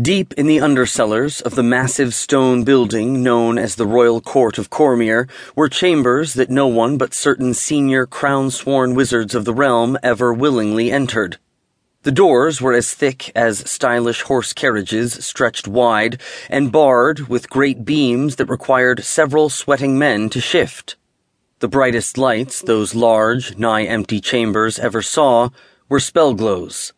Deep in the undercellars of the massive stone building known as the Royal Court of Cormyr were chambers that no one but certain senior crown sworn wizards of the realm ever willingly entered. The doors were as thick as stylish horse carriages stretched wide and barred with great beams that required several sweating men to shift. The brightest lights those large, nigh empty chambers ever saw were spell glows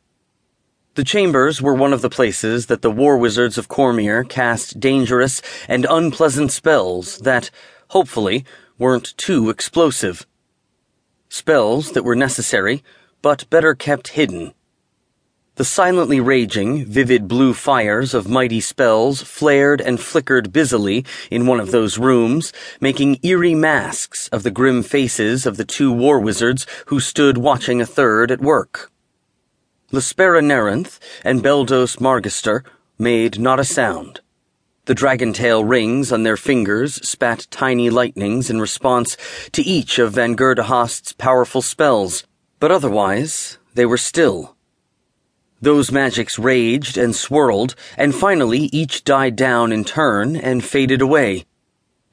the chambers were one of the places that the war wizards of Cormyr cast dangerous and unpleasant spells that, hopefully, weren't too explosive. Spells that were necessary, but better kept hidden. The silently raging, vivid blue fires of mighty spells flared and flickered busily in one of those rooms, making eerie masks of the grim faces of the two war wizards who stood watching a third at work. Laspeera Naerinth and Beldos Margister made not a sound. The dragon tail rings on their fingers spat tiny lightnings in response to each of Vangerdahast's powerful spells, but otherwise they were still. Those magics raged and swirled, and finally each died down in turn and faded away.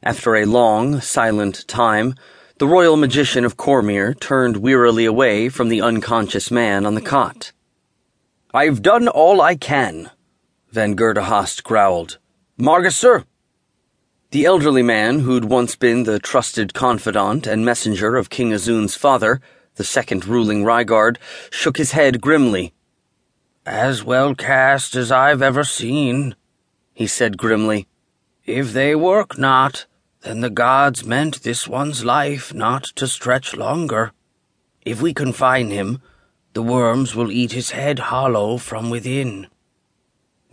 After a long, silent time, the royal magician of Cormyr turned wearily away from the unconscious man on the cot. I've done all I can, Vangerdahast growled. Margister? The elderly man who'd once been the trusted confidant and messenger of King Azoun's father, the second ruling Rhigaerd, shook his head grimly. As well cast as I've ever seen, he said grimly. If they work not, then the gods meant this one's life not to stretch longer. If we confine him, the worms will eat his head hollow from within.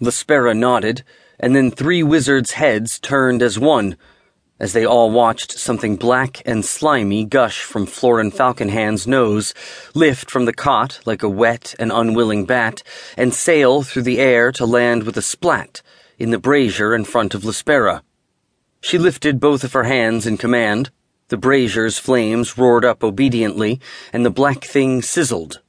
Laspeera nodded, and then three wizards' heads turned as one, as they all watched something black and slimy gush from Florin Falconhand's nose, lift from the cot like a wet and unwilling bat, and sail through the air to land with a splat in the brazier in front of Laspeera. She lifted both of her hands in command. The brazier's flames roared up obediently, and the black thing sizzled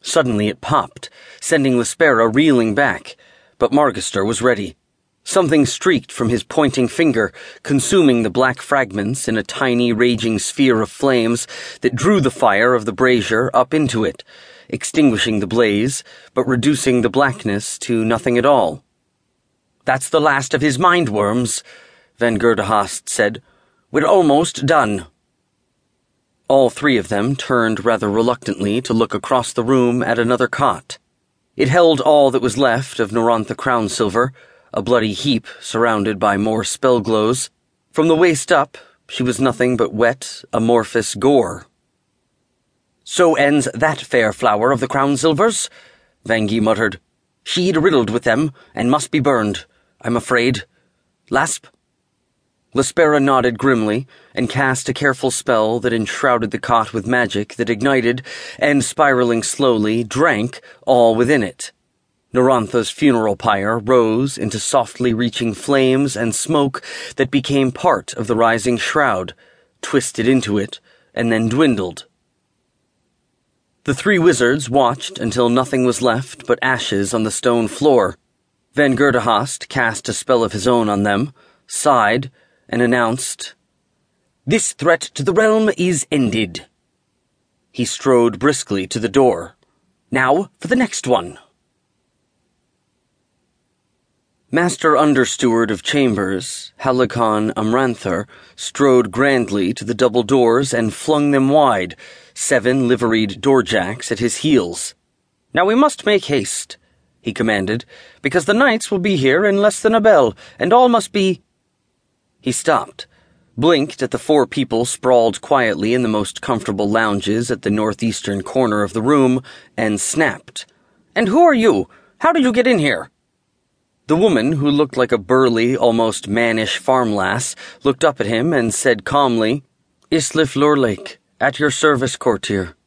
Suddenly it popped, sending Laspeera reeling back, but Margister was ready. Something streaked from his pointing finger, consuming the black fragments in a tiny raging sphere of flames that drew the fire of the brazier up into it, extinguishing the blaze, but reducing the blackness to nothing at all. That's the last of his mind worms, Vangerdahast said. We're almost done. All three of them turned rather reluctantly to look across the room at another cot. It held all that was left of Norantha Crownsilver, a bloody heap surrounded by more spell glows. From the waist up, she was nothing but wet, amorphous gore. So ends that fair flower of the Crownsilvers, Vangey muttered. She'd riddled with them, and must be burned, I'm afraid. Lasp? Laspeera nodded grimly and cast a careful spell that enshrouded the cot with magic that ignited and, spiraling slowly, drank all within it. Norantha's funeral pyre rose into softly reaching flames and smoke that became part of the rising shroud, twisted into it, and then dwindled. The three wizards watched until nothing was left but ashes on the stone floor. Vangerdahast cast a spell of his own on them, sighed, and announced, This threat to the realm is ended. He strode briskly to the door. Now for the next one. Master Understeward of Chambers, Halicon Amranthar, strode grandly to the double doors and flung them wide, seven liveried doorjacks at his heels. Now we must make haste, he commanded, because the knights will be here in less than a bell, and all must be he stopped, blinked at the four people sprawled quietly in the most comfortable lounges at the northeastern corner of the room, and snapped. And who are you? How did you get in here? The woman, who looked like a burly, almost mannish farm lass, looked up at him and said calmly, Islif Lurelake, at your service, courtier.